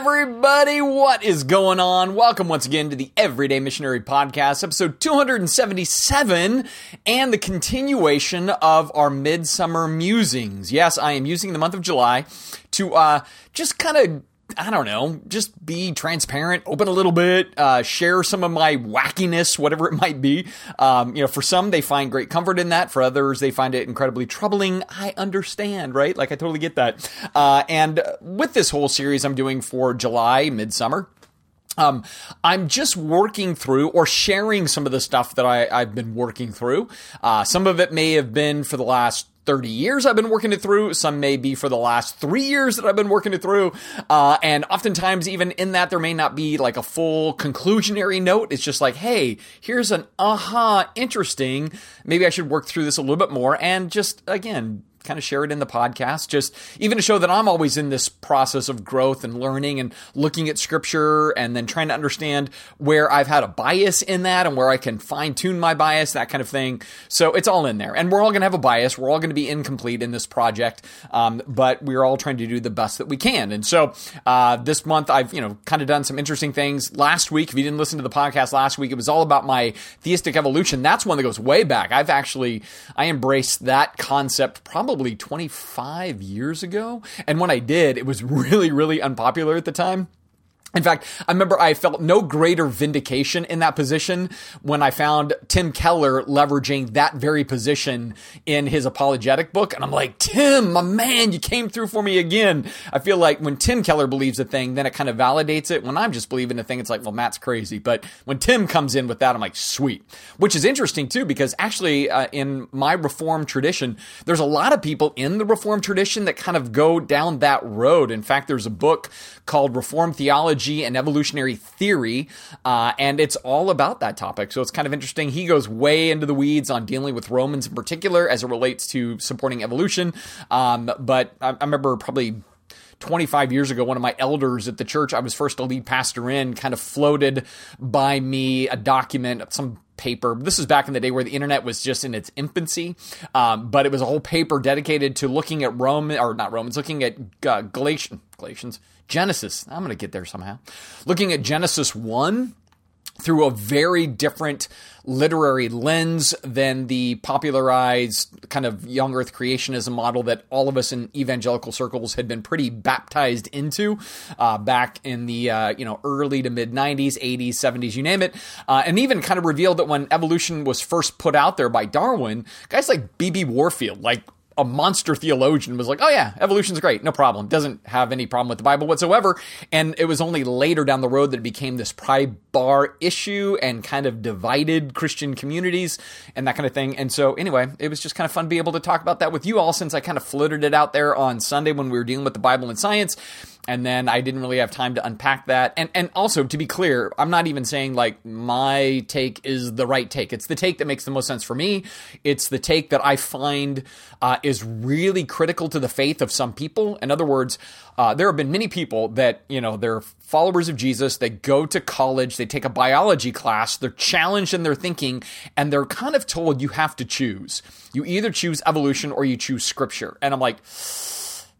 everybody. What is going on? Welcome once again to the Everyday Missionary Podcast, episode 277, and the continuation of our Midsummer Musings. Yes, I am using the month of July to uh, just kind of I don't know, just be transparent, open a little bit, uh, share some of my wackiness, whatever it might be. Um, you know, for some, they find great comfort in that. For others, they find it incredibly troubling. I understand, right? Like, I totally get that. Uh, and with this whole series I'm doing for July, midsummer, um, I'm just working through or sharing some of the stuff that I, have been working through. Uh, some of it may have been for the last 30 years I've been working it through. Some may be for the last three years that I've been working it through. Uh, and oftentimes, even in that, there may not be like a full conclusionary note. It's just like, hey, here's an aha, interesting. Maybe I should work through this a little bit more and just, again, kind of share it in the podcast, just even to show that I'm always in this process of growth and learning and looking at scripture and then trying to understand where I've had a bias in that and where I can fine tune my bias, that kind of thing. So it's all in there. And we're all going to have a bias. We're all going to be incomplete in this project. Um, but we're all trying to do the best that we can. And so uh, this month, I've, you know, kind of done some interesting things. Last week, if you didn't listen to the podcast last week, it was all about my theistic evolution. That's one that goes way back. I've actually, I embraced that concept probably probably 25 years ago. And when I did, it was really, really unpopular at the time. In fact, I remember I felt no greater vindication in that position when I found Tim Keller leveraging that very position in his apologetic book. And I'm like, Tim, my man, you came through for me again. I feel like when Tim Keller believes a thing, then it kind of validates it. When I'm just believing a thing, it's like, well, Matt's crazy. But when Tim comes in with that, I'm like, sweet. Which is interesting too, because actually, uh, in my Reformed tradition, there's a lot of people in the Reformed tradition that kind of go down that road. In fact, there's a book called Reformed Theology biology and evolutionary theory, uh, and it's all about that topic. So it's kind of interesting. He goes way into the weeds on dealing with Romans in particular as it relates to supporting evolution. Um, but I, I remember probably 25 years ago, one of my elders at the church I was first a lead pastor in kind of floated by me a document, some paper. This is back in the day where the internet was just in its infancy, um, but it was a whole paper dedicated to looking at Rome, or not Romans, looking at uh, Galatians, Galatians, Genesis. I'm going to get there somehow. Looking at Genesis 1 through a very different literary lens than the popularized kind of young earth creationism model that all of us in evangelical circles had been pretty baptized into uh, back in the uh, you know early to mid 90s 80s 70s you name it. Uh, and even kind of revealed that when evolution was first put out there by darwin guys like bb warfield like a monster theologian was like, "Oh yeah, evolution's great, no problem. Doesn't have any problem with the Bible whatsoever." And it was only later down the road that it became this pry bar issue and kind of divided Christian communities and that kind of thing. And so, anyway, it was just kind of fun to be able to talk about that with you all since I kind of floated it out there on Sunday when we were dealing with the Bible and science and then I didn't really have time to unpack that. And and also to be clear, I'm not even saying like my take is the right take. It's the take that makes the most sense for me. It's the take that I find uh, is really critical to the faith of some people. In other words, uh, there have been many people that you know they're followers of Jesus. They go to college, they take a biology class, they're challenged in their thinking, and they're kind of told you have to choose. You either choose evolution or you choose Scripture. And I'm like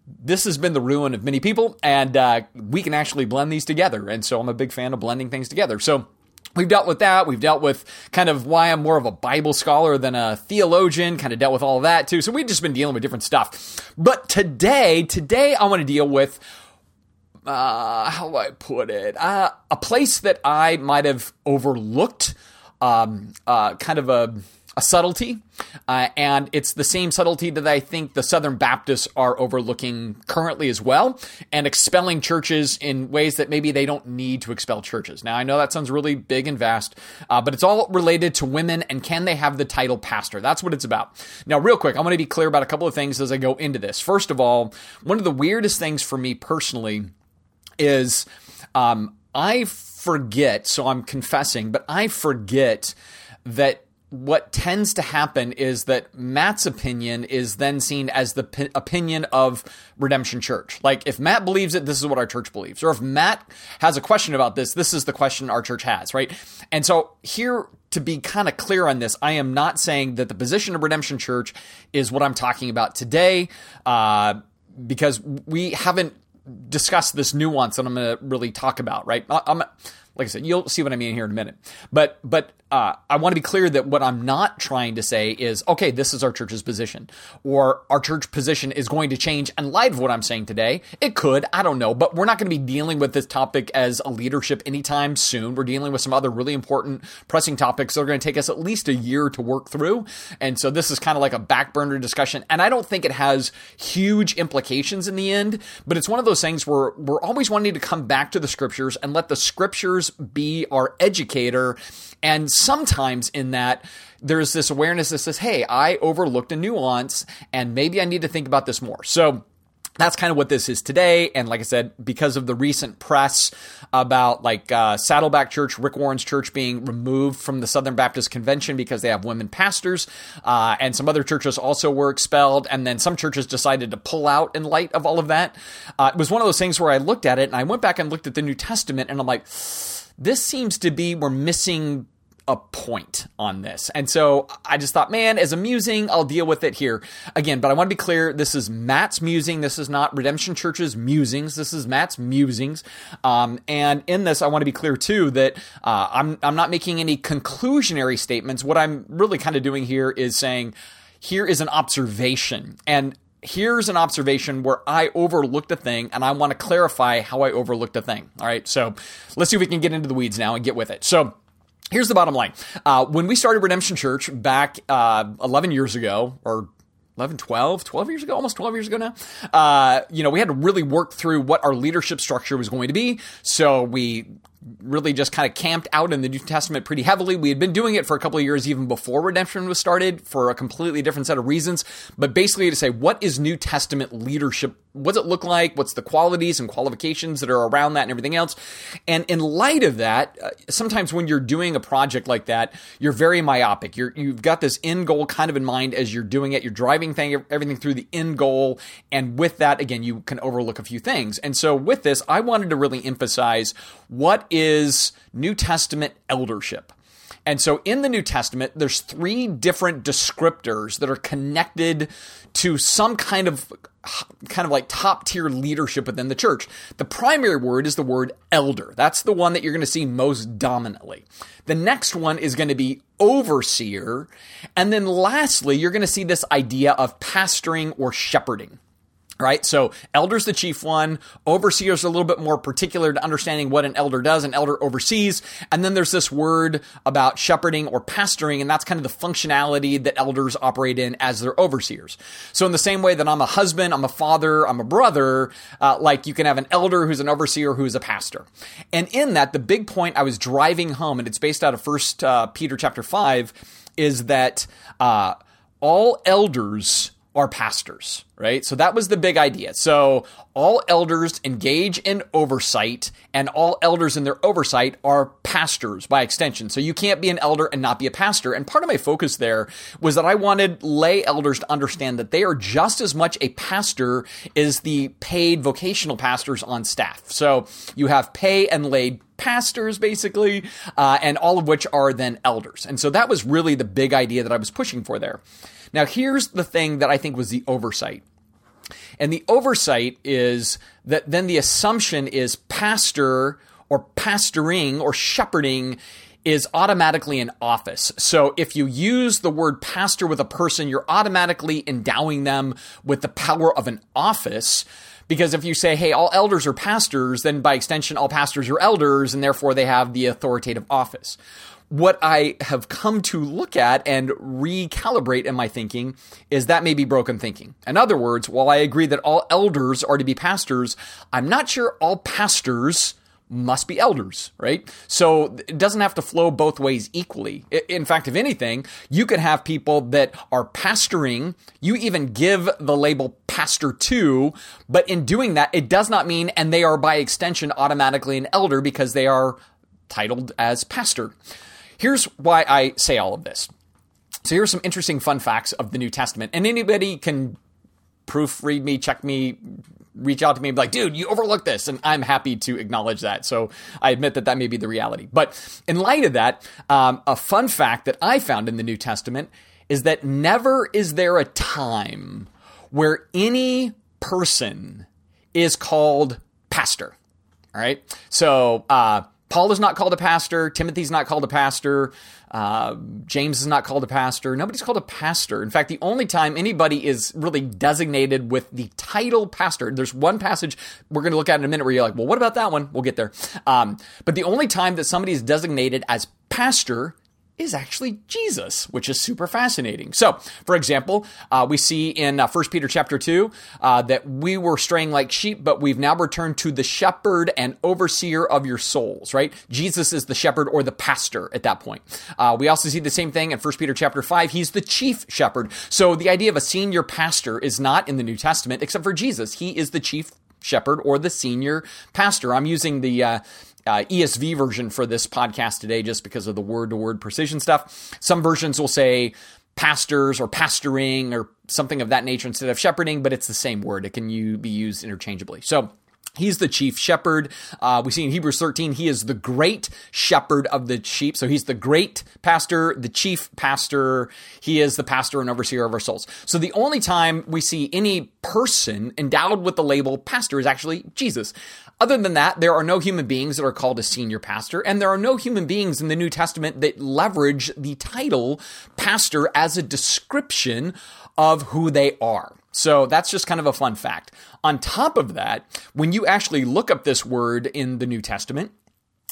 this has been the ruin of many people, and uh, we can actually blend these together. And so I'm a big fan of blending things together. So We've dealt with that. We've dealt with kind of why I'm more of a Bible scholar than a theologian, kind of dealt with all of that too. So we've just been dealing with different stuff. But today, today I want to deal with, uh, how do I put it? Uh, a place that I might have overlooked, um, uh, kind of a, a subtlety, uh, and it's the same subtlety that I think the Southern Baptists are overlooking currently as well, and expelling churches in ways that maybe they don't need to expel churches. Now, I know that sounds really big and vast, uh, but it's all related to women and can they have the title pastor? That's what it's about. Now, real quick, I want to be clear about a couple of things as I go into this. First of all, one of the weirdest things for me personally is um, I forget, so I'm confessing, but I forget that what tends to happen is that Matt's opinion is then seen as the p- opinion of Redemption Church. Like, if Matt believes it, this is what our church believes. Or if Matt has a question about this, this is the question our church has, right? And so, here, to be kind of clear on this, I am not saying that the position of Redemption Church is what I'm talking about today, uh, because we haven't discussed this nuance that I'm going to really talk about, right? I'm like I said, you'll see what I mean here in a minute. But but uh, I want to be clear that what I'm not trying to say is, okay, this is our church's position, or our church position is going to change in light of what I'm saying today. It could, I don't know, but we're not going to be dealing with this topic as a leadership anytime soon. We're dealing with some other really important, pressing topics that are going to take us at least a year to work through. And so this is kind of like a back burner discussion. And I don't think it has huge implications in the end, but it's one of those things where we're always wanting to come back to the scriptures and let the scriptures be our educator and sometimes in that, there's this awareness that says, hey, I overlooked a nuance and maybe I need to think about this more. So, that's kind of what this is today. And like I said, because of the recent press about like uh, Saddleback Church, Rick Warren's church being removed from the Southern Baptist Convention because they have women pastors, uh, and some other churches also were expelled, and then some churches decided to pull out in light of all of that. Uh, it was one of those things where I looked at it and I went back and looked at the New Testament, and I'm like, this seems to be we're missing a point on this. And so I just thought, man, as a musing, I'll deal with it here. Again, but I want to be clear this is Matt's musing. This is not Redemption Church's musings. This is Matt's musings. Um, and in this, I want to be clear too that uh, I'm, I'm not making any conclusionary statements. What I'm really kind of doing here is saying, here is an observation. And here's an observation where I overlooked a thing and I want to clarify how I overlooked a thing. All right. So let's see if we can get into the weeds now and get with it. So, Here's the bottom line. Uh, when we started Redemption Church back uh, 11 years ago, or 11, 12, 12 years ago, almost 12 years ago now. Uh, you know, we had to really work through what our leadership structure was going to be. So we really just kind of camped out in the New Testament pretty heavily. We had been doing it for a couple of years even before redemption was started for a completely different set of reasons. But basically to say, what is New Testament leadership? What does it look like? What's the qualities and qualifications that are around that and everything else? And in light of that, uh, sometimes when you're doing a project like that, you're very myopic. You're, you've got this end goal kind of in mind as you're doing it. You're driving thing, everything through the end goal. And with that, again, you can overlook a few things. And so with this, I wanted to really emphasize what is New Testament eldership. And so in the New Testament, there's three different descriptors that are connected to some kind of kind of like top tier leadership within the church. The primary word is the word elder. That's the one that you're going to see most dominantly. The next one is going to be overseer. And then lastly, you're going to see this idea of pastoring or shepherding right? So elder's the chief one. Overseer's a little bit more particular to understanding what an elder does. An elder oversees. And then there's this word about shepherding or pastoring, and that's kind of the functionality that elders operate in as their overseers. So in the same way that I'm a husband, I'm a father, I'm a brother, uh, like you can have an elder who's an overseer who's a pastor. And in that, the big point I was driving home, and it's based out of First uh, Peter chapter five, is that uh, all elders are pastors, right? So that was the big idea. So all elders engage in oversight, and all elders in their oversight are pastors by extension. So you can't be an elder and not be a pastor. And part of my focus there was that I wanted lay elders to understand that they are just as much a pastor as the paid vocational pastors on staff. So you have pay and laid pastors, basically, uh, and all of which are then elders. And so that was really the big idea that I was pushing for there. Now, here's the thing that I think was the oversight. And the oversight is that then the assumption is pastor or pastoring or shepherding is automatically an office. So if you use the word pastor with a person, you're automatically endowing them with the power of an office. Because if you say, hey, all elders are pastors, then by extension, all pastors are elders, and therefore they have the authoritative office what I have come to look at and recalibrate in my thinking is that may be broken thinking. In other words, while I agree that all elders are to be pastors, I'm not sure all pastors must be elders, right? So it doesn't have to flow both ways equally. In fact, if anything, you could have people that are pastoring, you even give the label pastor to, but in doing that, it does not mean, and they are by extension automatically an elder because they are titled as pastor. Here's why I say all of this. So here's some interesting fun facts of the New Testament, and anybody can proofread me, check me, reach out to me and be like, dude, you overlooked this. And I'm happy to acknowledge that. So I admit that that may be the reality. But in light of that, um, a fun fact that I found in the New Testament is that never is there a time where any person is called pastor. All right. So, uh, Paul is not called a pastor. Timothy's not called a pastor. Uh, James is not called a pastor. Nobody's called a pastor. In fact, the only time anybody is really designated with the title pastor, there's one passage we're going to look at in a minute where you're like, well, what about that one? We'll get there. Um, but the only time that somebody is designated as pastor is actually Jesus, which is super fascinating. So, for example, uh, we see in uh, 1 Peter chapter 2 uh, that we were straying like sheep, but we've now returned to the shepherd and overseer of your souls, right? Jesus is the shepherd or the pastor at that point. Uh, we also see the same thing in 1 Peter chapter 5. He's the chief shepherd. So the idea of a senior pastor is not in the New Testament, except for Jesus. He is the chief shepherd or the senior pastor. I'm using the uh, ESV version for this podcast today just because of the word to word precision stuff. Some versions will say pastors or pastoring or something of that nature instead of shepherding, but it's the same word. It can you be used interchangeably. So He's the chief shepherd. Uh, we see in Hebrews 13, he is the great shepherd of the sheep. So he's the great pastor, the chief pastor. He is the pastor and overseer of our souls. So the only time we see any person endowed with the label pastor is actually Jesus. Other than that, there are no human beings that are called a senior pastor, and there are no human beings in the New Testament that leverage the title pastor as a description of who they are. So that's just kind of a fun fact. On top of that, when you actually look up this word in the New Testament,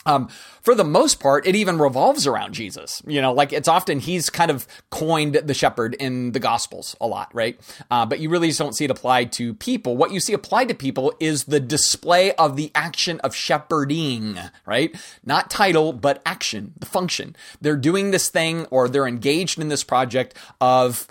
um, for the most part, it even revolves around Jesus. You know, like it's often he's kind of coined the shepherd in the Gospels a lot, right? Uh, but you really just don't see it applied to people. What you see applied to people is the display of the action of shepherding, right? Not title, but action, the function. They're doing this thing or they're engaged in this project of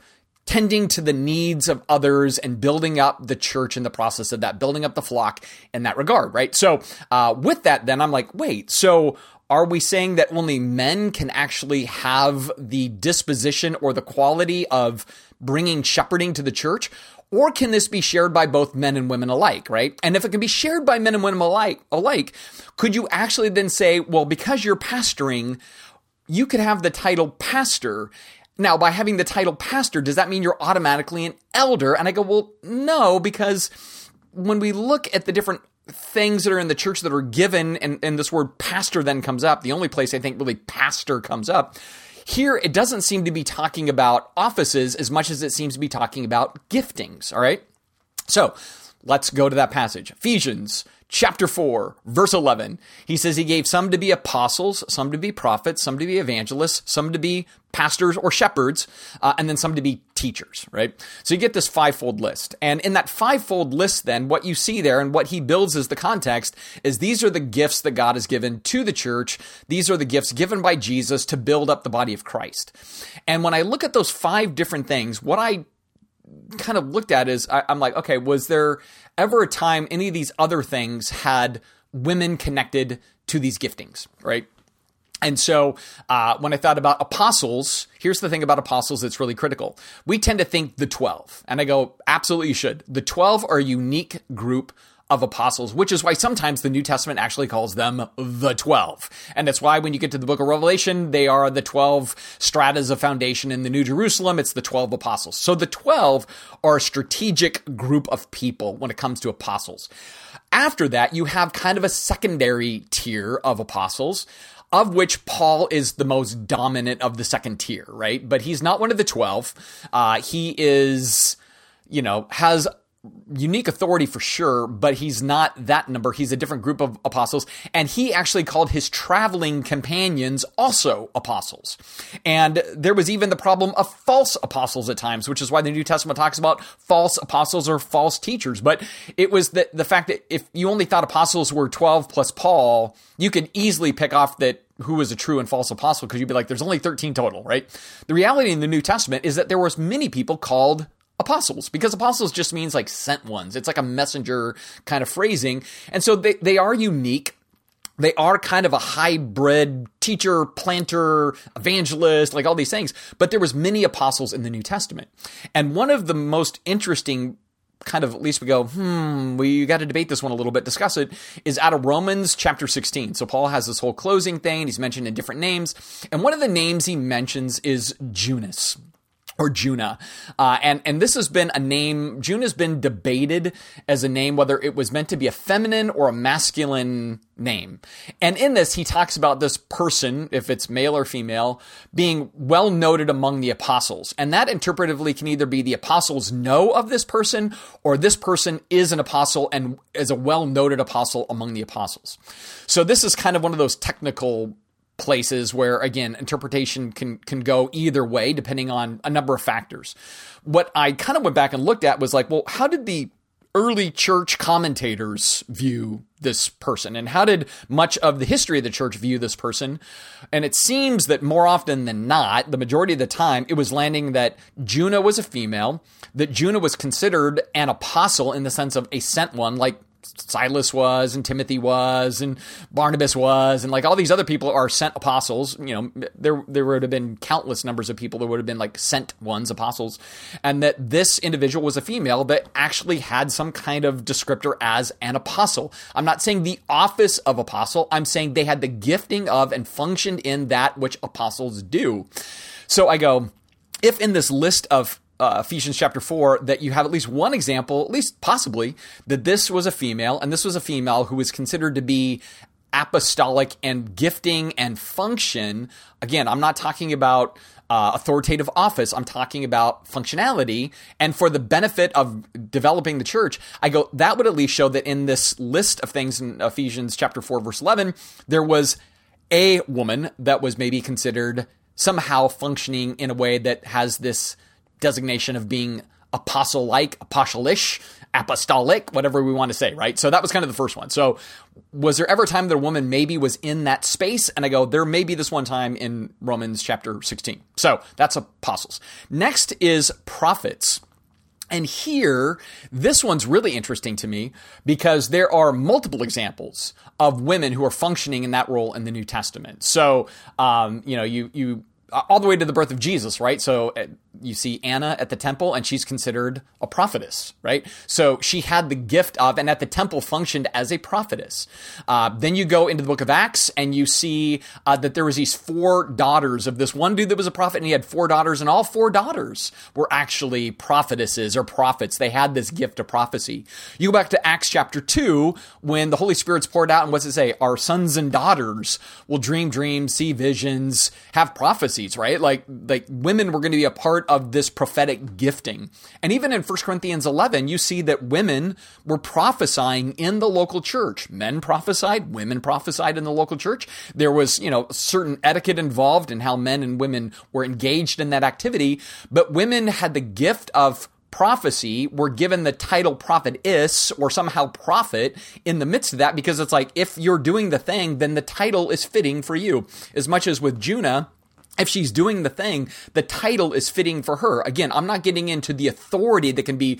tending to the needs of others and building up the church in the process of that, building up the flock in that regard, right? So, uh, with that, then I'm like, wait, so are we saying that only men can actually have the disposition or the quality of bringing shepherding to the church? Or can this be shared by both men and women alike, right? And if it can be shared by men and women alike, alike, could you actually then say, well, because you're pastoring, you could have the title pastor now, by having the title pastor, does that mean you're automatically an elder? And I go, well, no, because when we look at the different things that are in the church that are given, and, and this word pastor then comes up, the only place I think really pastor comes up, here it doesn't seem to be talking about offices as much as it seems to be talking about giftings, all right? So let's go to that passage. Ephesians chapter 4, verse 11. He says he gave some to be apostles, some to be prophets, some to be evangelists, some to be pastors or shepherds, uh, and then some to be teachers, right? So you get this fivefold list. And in that fivefold list, then, what you see there and what he builds as the context is these are the gifts that God has given to the church. These are the gifts given by Jesus to build up the body of Christ. And when I look at those five different things, what I kind of looked at is I, am like, okay, was there ever a time any of these other things had women connected to these giftings, right? And so, uh, when I thought about apostles, here's the thing about apostles that's really critical. We tend to think the 12, and I go, absolutely you should. The 12 are a unique group of apostles, which is why sometimes the New Testament actually calls them the 12. And that's why when you get to the book of Revelation, they are the 12 stratas of foundation in the New Jerusalem. It's the 12 apostles. So the 12 are a strategic group of people when it comes to apostles. After that, you have kind of a secondary tier of apostles of which Paul is the most dominant of the second tier, right? But he's not one of the 12. Uh, he is, you know, has unique authority for sure, but he's not that number. He's a different group of apostles. And he actually called his traveling companions also apostles. And there was even the problem of false apostles at times, which is why the New Testament talks about false apostles or false teachers. But it was the, the fact that if you only thought apostles were 12 plus Paul, you could easily pick off that who was a true and false apostle because you'd be like, there's only 13 total, right? The reality in the New Testament is that there was many people called apostles because apostles just means like sent ones. It's like a messenger kind of phrasing. And so they, they are unique. They are kind of a hybrid teacher, planter, evangelist, like all these things. But there was many apostles in the New Testament. And one of the most interesting kind of at least we go, hmm, we got to debate this one a little bit, discuss it, is out of Romans chapter 16. So Paul has this whole closing thing. He's mentioned in different names. And one of the names he mentions is Junias or Junia. Uh, and, and this has been a name, Junia's been debated as a name, whether it was meant to be a feminine or a masculine name. And in this, he talks about this person, if it's male or female, being well noted among the apostles. And that interpretively can either be the apostles know of this person or this person is an apostle and is a well noted apostle among the apostles. So this is kind of one of those technical places where again interpretation can can go either way depending on a number of factors. What I kind of went back and looked at was like, well, how did the early church commentators view this person and how did much of the history of the church view this person and it seems that more often than not the majority of the time it was landing that Junia was a female that Junia was considered an apostle in the sense of a sent one like Silas was and Timothy was and Barnabas was and like all these other people are sent apostles. You know, there there would have been countless numbers of people that would have been like sent ones, apostles, and that this individual was a female that actually had some kind of descriptor as an apostle. I'm not saying the office of apostle. I'm saying they had the gifting of and functioned in that which apostles do. So I go, if in this list of uh, Ephesians chapter 4 that you have at least one example, at least possibly, that this was a female, and this was a female who was considered to be apostolic and gifting and function. Again, I'm not talking about uh, authoritative office. I'm talking about functionality. And for the benefit of developing the church, I go, that would at least show that in this list of things in Ephesians chapter 4, verse 11, there was a woman that was maybe considered somehow functioning in a way that has this designation of being apostle like, apostolish, apostolic, whatever we want to say, right? So that was kind of the first one. So was there ever a time that a woman maybe was in that space? And I go, there may be this one time in Romans chapter 16. So that's apostles. Next is prophets. And here, this one's really interesting to me because there are multiple examples of women who are functioning in that role in the New Testament. So, um, you know, you you all the way to the birth of Jesus, right? So uh, you see Anna at the temple, and she's considered a prophetess, right? So she had the gift of, and at the temple functioned as a prophetess. Uh, then you go into the book of Acts, and you see uh, that there was these four daughters of this one dude that was a prophet, and he had four daughters, and all four daughters were actually prophetesses or prophets. They had this gift of prophecy. You go back to Acts chapter two, when the Holy Spirit's poured out, and what's it say? Our sons and daughters will dream dreams, see visions, have prophecies, right? Like like women were going to be a part of this prophetic gifting. And even in 1 Corinthians 11, you see that women were prophesying in the local church. Men prophesied, women prophesied in the local church. There was, you know, certain etiquette involved in how men and women were engaged in that activity, but women had the gift of prophecy were given the title prophetess or somehow prophet in the midst of that because it's like if you're doing the thing then the title is fitting for you as much as with Junia if she's doing the thing, the title is fitting for her. Again, I'm not getting into the authority that can be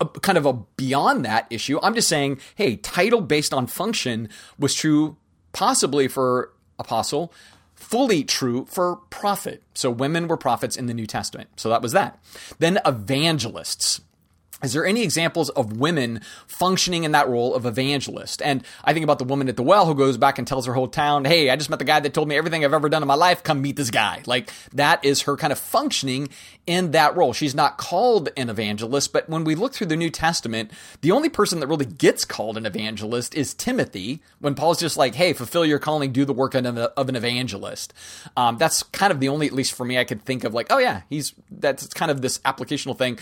a, kind of a beyond that issue. I'm just saying, hey, title based on function was true possibly for apostle, fully true for prophet. So women were prophets in the New Testament. So that was that. Then evangelists. Is there any examples of women functioning in that role of evangelist? And I think about the woman at the well who goes back and tells her whole town, Hey, I just met the guy that told me everything I've ever done in my life. Come meet this guy. Like that is her kind of functioning in that role. She's not called an evangelist, but when we look through the New Testament, the only person that really gets called an evangelist is Timothy when Paul's just like, Hey, fulfill your calling, do the work of an evangelist. Um, that's kind of the only, at least for me, I could think of like, Oh yeah, he's, that's kind of this applicational thing.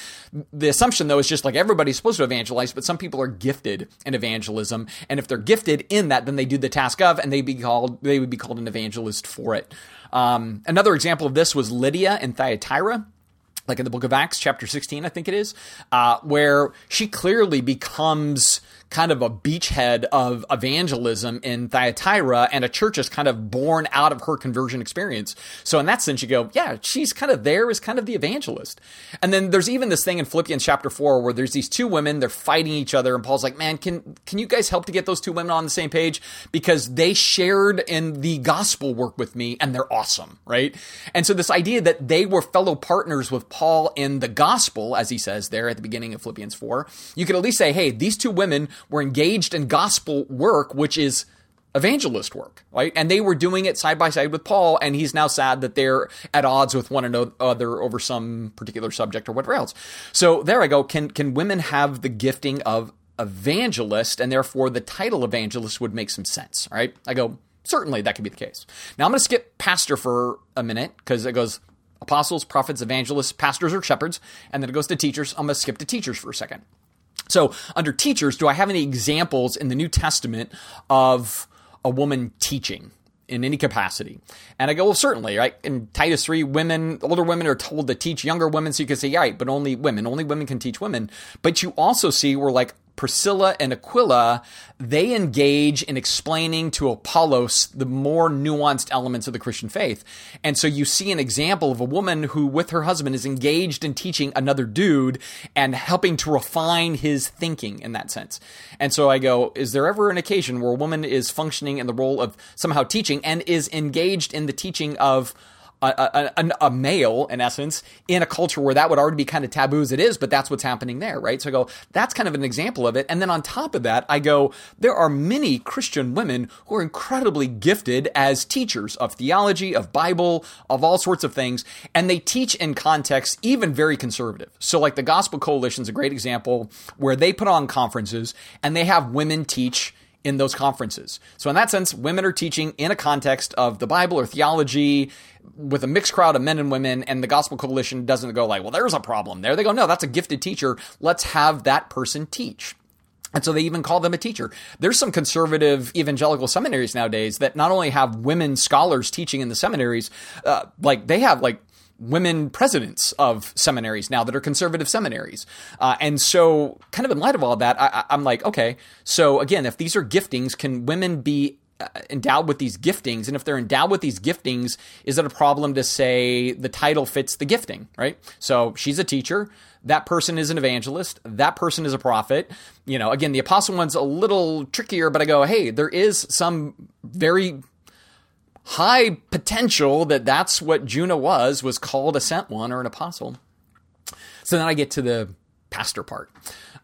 The assumption though is just like everybody's supposed to evangelize, but some people are gifted in evangelism, and if they're gifted in that, then they do the task of, and they be called they would be called an evangelist for it. Um, another example of this was Lydia in Thyatira like in the book of Acts, chapter 16, I think it is, uh, where she clearly becomes kind of a beachhead of evangelism in Thyatira, and a church is kind of born out of her conversion experience. So in that sense, you go, yeah, she's kind of there as kind of the evangelist. And then there's even this thing in Philippians chapter four where there's these two women, they're fighting each other, and Paul's like, man, can can you guys help to get those two women on the same page because they shared in the gospel work with me, and they're awesome, right? And so this idea that they were fellow partners with Paul in the gospel, as he says there at the beginning of Philippians 4, you could at least say, hey, these two women were engaged in gospel work, which is evangelist work, right? And they were doing it side by side with Paul, and he's now sad that they're at odds with one another over some particular subject or whatever else. So there I go. Can can women have the gifting of evangelist, and therefore the title evangelist would make some sense, right? I go, certainly that could be the case. Now I'm going to skip pastor for a minute because it goes apostles, prophets, evangelists, pastors, or shepherds, and then it goes to teachers. I'm going to skip to teachers for a second. So, under teachers, do I have any examples in the New Testament of a woman teaching in any capacity? And I go, well, certainly, right? In Titus 3, women, older women are told to teach younger women. So you could say, yeah, right, but only women, only women can teach women. But you also see where like Priscilla and Aquila, they engage in explaining to Apollos the more nuanced elements of the Christian faith. And so you see an example of a woman who, with her husband, is engaged in teaching another dude and helping to refine his thinking in that sense. And so I go, is there ever an occasion where a woman is functioning in the role of somehow teaching and is engaged in the teaching of a, a, a, male, in essence, in a culture where that would already be kind of taboo as it is, but that's what's happening there, right? So I go, that's kind of an example of it. And then on top of that, I go, there are many Christian women who are incredibly gifted as teachers of theology, of Bible, of all sorts of things, and they teach in contexts even very conservative. So, like the Gospel Coalition is a great example where they put on conferences and they have women teach in those conferences. So, in that sense, women are teaching in a context of the Bible or theology with a mixed crowd of men and women, and the Gospel Coalition doesn't go like, well, there's a problem there. They go, no, that's a gifted teacher. Let's have that person teach. And so they even call them a teacher. There's some conservative evangelical seminaries nowadays that not only have women scholars teaching in the seminaries, uh, like they have like women presidents of seminaries now that are conservative seminaries. Uh, and so, kind of in light of all that, I, I'm like, okay, so again, if these are giftings, can women be uh, endowed with these giftings? And if they're endowed with these giftings, is it a problem to say the title fits the gifting, right? So she's a teacher. That person is an evangelist. That person is a prophet. You know, again, the apostle one's a little trickier, but I go, hey, there is some very high potential that that's what Juno was, was called a sent one or an apostle. So then I get to the pastor part,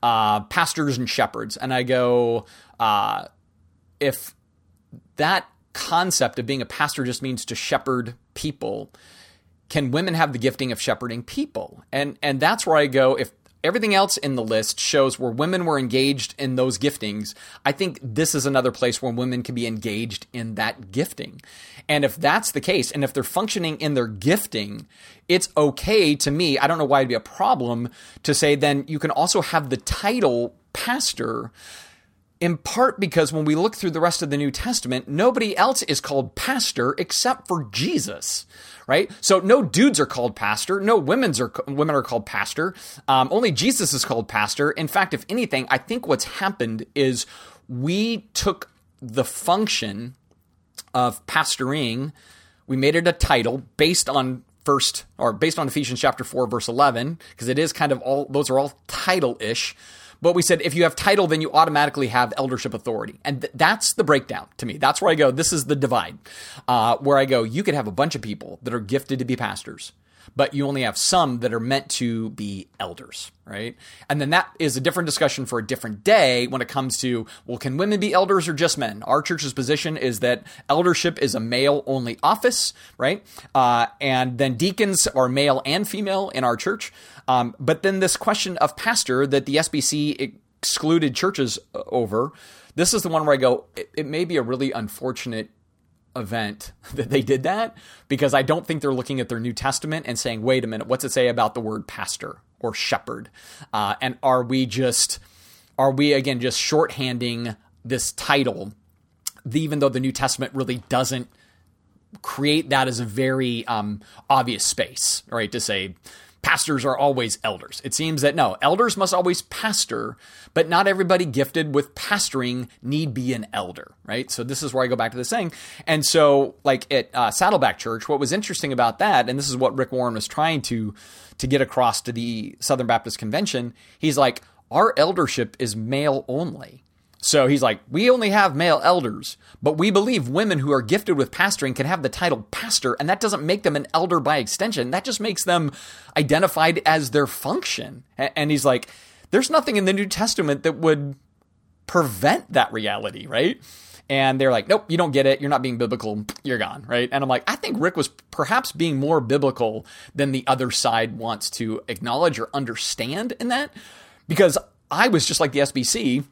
uh, pastors and shepherds, and I go, uh, if that concept of being a pastor just means to shepherd people, can women have the gifting of shepherding people? And and that's where I go. If everything else in the list shows where women were engaged in those giftings. I think this is another place where women can be engaged in that gifting. And if that's the case, and if they're functioning in their gifting, it's okay to me. I don't know why it'd be a problem to say then you can also have the title pastor in part because when we look through the rest of the New Testament, nobody else is called pastor except for Jesus, right? So no dudes are called pastor, no women's are women are called pastor. Um, only Jesus is called pastor. In fact, if anything, I think what's happened is we took the function of pastoring, we made it a title based on first or based on Ephesians chapter 4 verse 11 because it is kind of all those are all title ish but we said if you have title, then you automatically have eldership authority. And th- that's the breakdown to me. That's where I go. This is the divide. Uh, where I go, you could have a bunch of people that are gifted to be pastors but you only have some that are meant to be elders, right? And then that is a different discussion for a different day when it comes to, well, can women be elders or just men? Our church's position is that eldership is a male only office, right? Uh, and then deacons are male and female in our church. Um, but then this question of pastor that the SBC excluded churches over, this is the one where I go, it, it may be a really unfortunate event that they did that because I don't think they're looking at their New Testament and saying, wait a minute, what's it say about the word pastor or shepherd? Uh, and are we just, are we again just shorthanding this title, even though the New Testament really doesn't create that as a very um, obvious space, right? To say, pastors are always elders. It seems that no, elders must always pastor, but not everybody gifted with pastoring need be an elder, right? So this is where I go back to the saying. And so, like at uh, Saddleback Church, what was interesting about that, and this is what Rick Warren was trying to to get across to the Southern Baptist Convention, he's like, our eldership is male only. So he's like, we only have male elders, but we believe women who are gifted with pastoring can have the title pastor, and that doesn't make them an elder by extension. That just makes them identified as their function. And he's like, there's nothing in the New Testament that would prevent that reality, right? And they're like, nope, you don't get it. You're not being biblical. You're gone, right? And I'm like, I think Rick was perhaps being more biblical than the other side wants to acknowledge or understand in that. Because I was just like the SBC.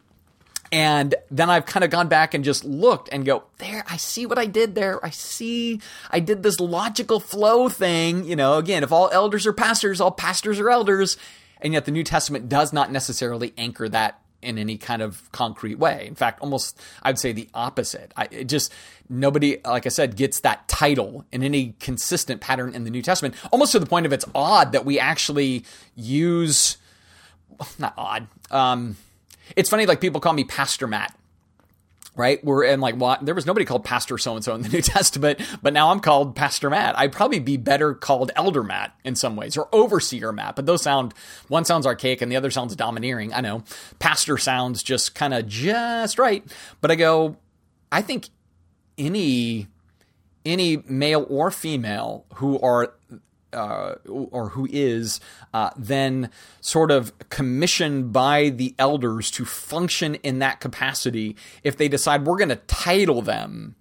And then I've kind of gone back and just looked and go, there, I see what I did there. I see, I did this logical flow thing. You know, again, if all elders are pastors, all pastors are elders. And yet the New Testament does not necessarily anchor that in any kind of concrete way. In fact, almost I'd say the opposite. I, it just nobody, like I said, gets that title in any consistent pattern in the New Testament. Almost to the point of it's odd that we actually use, not odd. Um, it's funny, like people call me Pastor Matt right? We're in like what there was nobody called Pastor so and so in the New Testament, but now I'm called Pastor Matt. I'd probably be better called Elder Matt in some ways or Overseer Matt, but those sound one sounds archaic and the other sounds domineering. I know Pastor sounds just kind of just right, but I go, I think any any male or female who are uh, or who is uh, then sort of commissioned by the elders to function in that capacity if they decide we're going to title them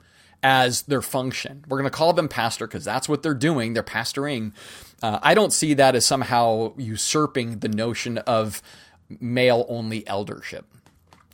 as their function. We're going to call them pastor because that's what they're doing. They're pastoring. Uh, I don't see that as somehow usurping the notion of male only eldership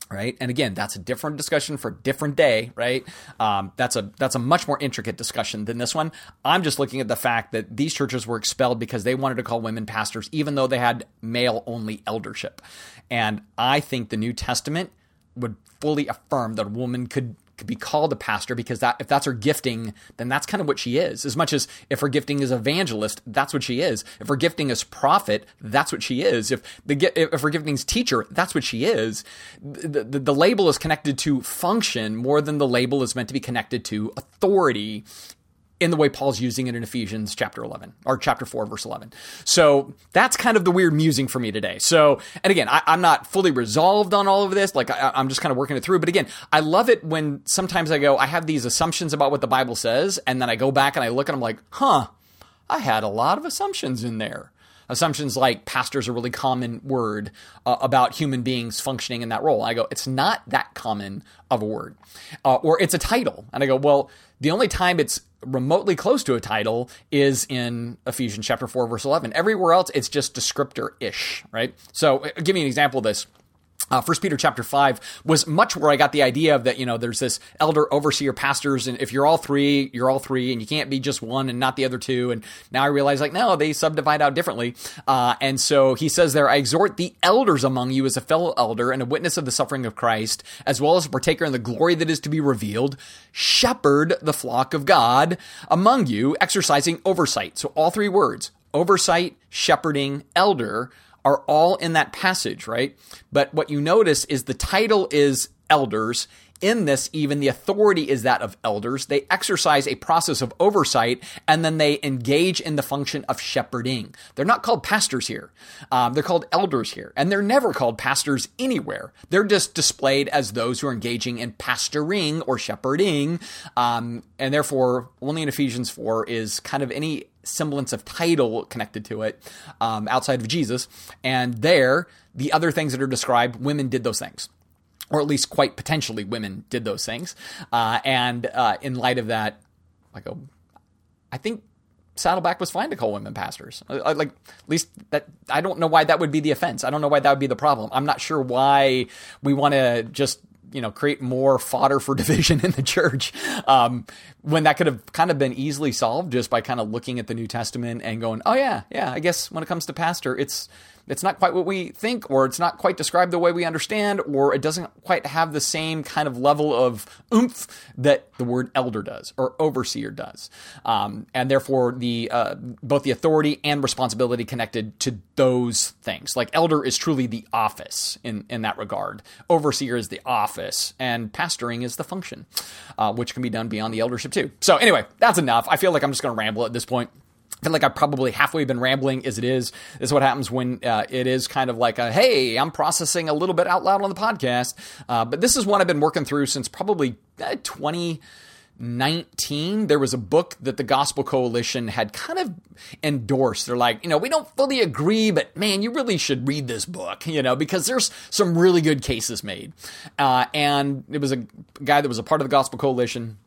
right? And again that's a different discussion for a different day right? Um, that's a that's a much more intricate discussion than this one. I'm just looking at the fact that these churches were expelled because they wanted to call women pastors even though they had male only eldership. And i think the new testament would fully affirm that a woman could could be called a pastor because that if that's her gifting, then that's kind of what she is. As much as if her gifting is evangelist, that's what she is. If her gifting is prophet, that's what she is. If the if her gifting is teacher, that's what she is. The, the, the label is connected to function more than the label is meant to be connected to authority in the way Paul's using it in Ephesians chapter 11 or chapter 4, verse 11. So that's kind of the weird musing for me today. So, and again, I, am not fully resolved on all of this. Like, I, I'm just kind of working it through. But again, I love it when sometimes I go, I have these assumptions about what the Bible says, and then I go back and I look and I'm like, huh, I had a lot of assumptions in there. Assumptions like pastor is a really common word uh, about human beings functioning in that role. I go, it's not that common of a word. Uh, or it's a title. And I go, well, the only time it's remotely close to a title is in Ephesians chapter 4 verse 11. Everywhere else it's just descriptor-ish, right? So, uh, give me an example of this. Uh, First Peter chapter five was much where I got the idea of that. You know, there's this elder, overseer, pastors, and if you're all three, you're all three, and you can't be just one and not the other two. And now I realize, like, no, they subdivide out differently. Uh, and so he says there, I exhort the elders among you as a fellow elder and a witness of the suffering of Christ, as well as a partaker in the glory that is to be revealed. Shepherd the flock of God among you, exercising oversight. So all three words: oversight, shepherding, elder are all in that passage, right? But what you notice is the title is elders. In this, even the authority is that of elders. They exercise a process of oversight and then they engage in the function of shepherding. They're not called pastors here. Um, they're called elders here. And they're never called pastors anywhere. They're just displayed as those who are engaging in pastoring or shepherding. Um, and therefore, only in Ephesians 4 is kind of any semblance of title connected to it um, outside of Jesus. And there, the other things that are described, women did those things. Or at least quite potentially, women did those things. Uh, and uh, in light of that, I go, I think Saddleback was fine to call women pastors. Uh, like, at least that, I don't know why that would be the offense. I don't know why that would be the problem. I'm not sure why we want to just you know create more fodder for division in the church um, when that could have kind of been easily solved just by kind of looking at the New Testament and going, oh yeah, yeah, I guess when it comes to pastor, it's it's not quite what we think, or it's not quite described the way we understand, or it doesn't quite have the same kind of level of oomph that the word elder does or overseer does, um, and therefore the uh, both the authority and responsibility connected to those things. Like elder is truly the office in in that regard. Overseer is the office, and pastoring is the function, uh, which can be done beyond the eldership too. So anyway, that's enough. I feel like I'm just going to ramble at this point. I feel like I've probably halfway been rambling as it is. This is what happens when uh, it is kind of like a, hey, I'm processing a little bit out loud on the podcast. Uh, but this is one I've been working through since probably uh, 20, 19, there was a book that the Gospel Coalition had kind of endorsed. They're like, you know, we don't fully agree, but man, you really should read this book, you know, because there's some really good cases made. Uh, and it was a guy that was a part of the Gospel Coalition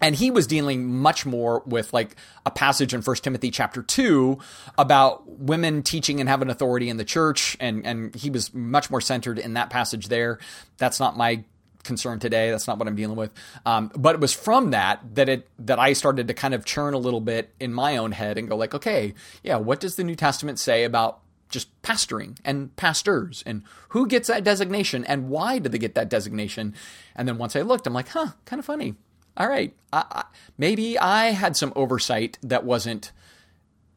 and he was dealing much more with like a passage in First Timothy chapter 2 about women teaching and having authority in the church and and he was much more centered in that passage there that's not my concern today. That's not what I'm dealing with. Um, but it was from that that it that I started to kind of churn a little bit in my own head and go like, okay, yeah, what does the New Testament say about just pastoring and pastors and who gets that designation and why do they get that designation? And then once I looked, I'm like, huh, kind of funny. All right, I, I, maybe I had some oversight that wasn't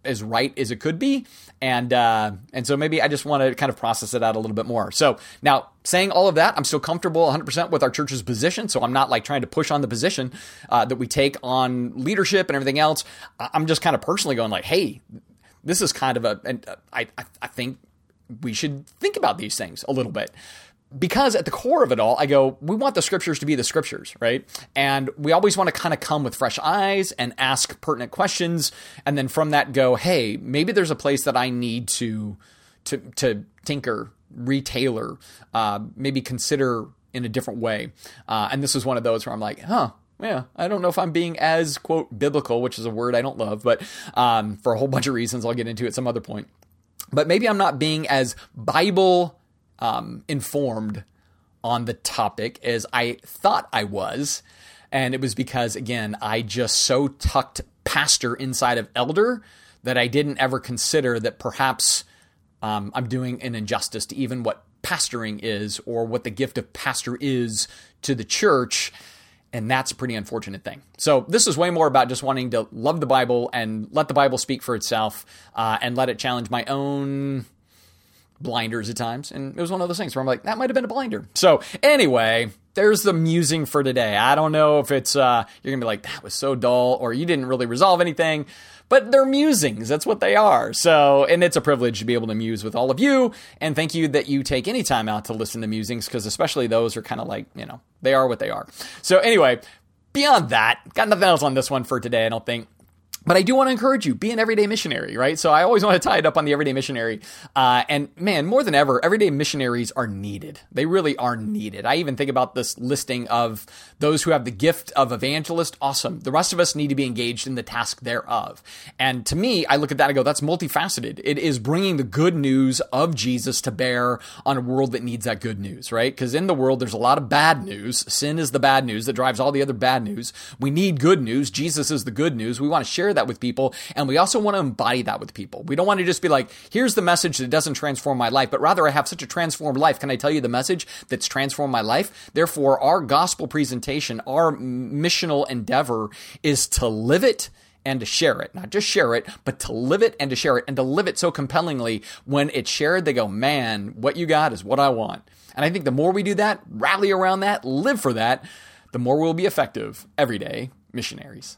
as right as it could be, and uh, and so maybe I just want to kind of process it out a little bit more. So now, saying all of that, I'm still comfortable 100 percent with our church's position. So I'm not like trying to push on the position uh, that we take on leadership and everything else. I'm just kind of personally going like, hey, this is kind of a, and I I think we should think about these things a little bit because at the core of it all, I go, we want the scriptures to be the scriptures, right? And we always want to kind of come with fresh eyes and ask pertinent questions, and then from that go, hey, maybe there's a place that I need to to to tinker, retailer, uh, maybe consider in a different way. Uh, and this is one of those where I'm like, huh, yeah, I don't know if I'm being as quote biblical, which is a word I don't love, but um, for a whole bunch of reasons, I'll get into at some other point. But maybe I'm not being as Bible um, informed on the topic as I thought I was. And it was because, again, I just so tucked pastor inside of elder that I didn't ever consider that perhaps um, I'm doing an injustice to even what pastoring is or what the gift of pastor is to the church. And that's a pretty unfortunate thing. So, this is way more about just wanting to love the Bible and let the Bible speak for itself uh, and let it challenge my own blinders at times. And it was one of those things where I'm like, that might have been a blinder. So anyway, there's the musing for today. I don't know if it's, uh, you're gonna be like, that was so dull, or you didn't really resolve anything, but they're musings. That's what they are. So, and it's a privilege to be able to muse with all of you. And thank you that you take any time out to listen to musings, because especially those are kind of like, you know, they are what they are. So anyway, beyond that, got nothing else on this one for today, I don't think. But I do want to encourage you, be an everyday missionary, right? So I always want to tie it up on the everyday missionary. Uh, and man, more than ever, everyday missionaries are needed. They really are needed. I even think about this listing of those who have the gift of evangelist. Awesome. The rest of us need to be engaged in the task thereof. And to me, I look at that and go, that's multifaceted. It is bringing the good news of Jesus to bear on a world that needs that good news, right? Because in the world, there's a lot of bad news. Sin is the bad news that drives all the other bad news. We need good news. Jesus is the good news. We want to share share that with people. And we also want to embody that with people. We don't want to just be like, here's the message that doesn't transform my life, but rather I have such a transformed life. Can I tell you the message that's transformed my life? Therefore, our gospel presentation, our missional endeavor is to live it and to share it. Not just share it, but to live it and to share it and to live it so compellingly when it's shared, they go, man, what you got is what I want. And I think the more we do that, rally around that, live for that, the more we'll be effective everyday missionaries.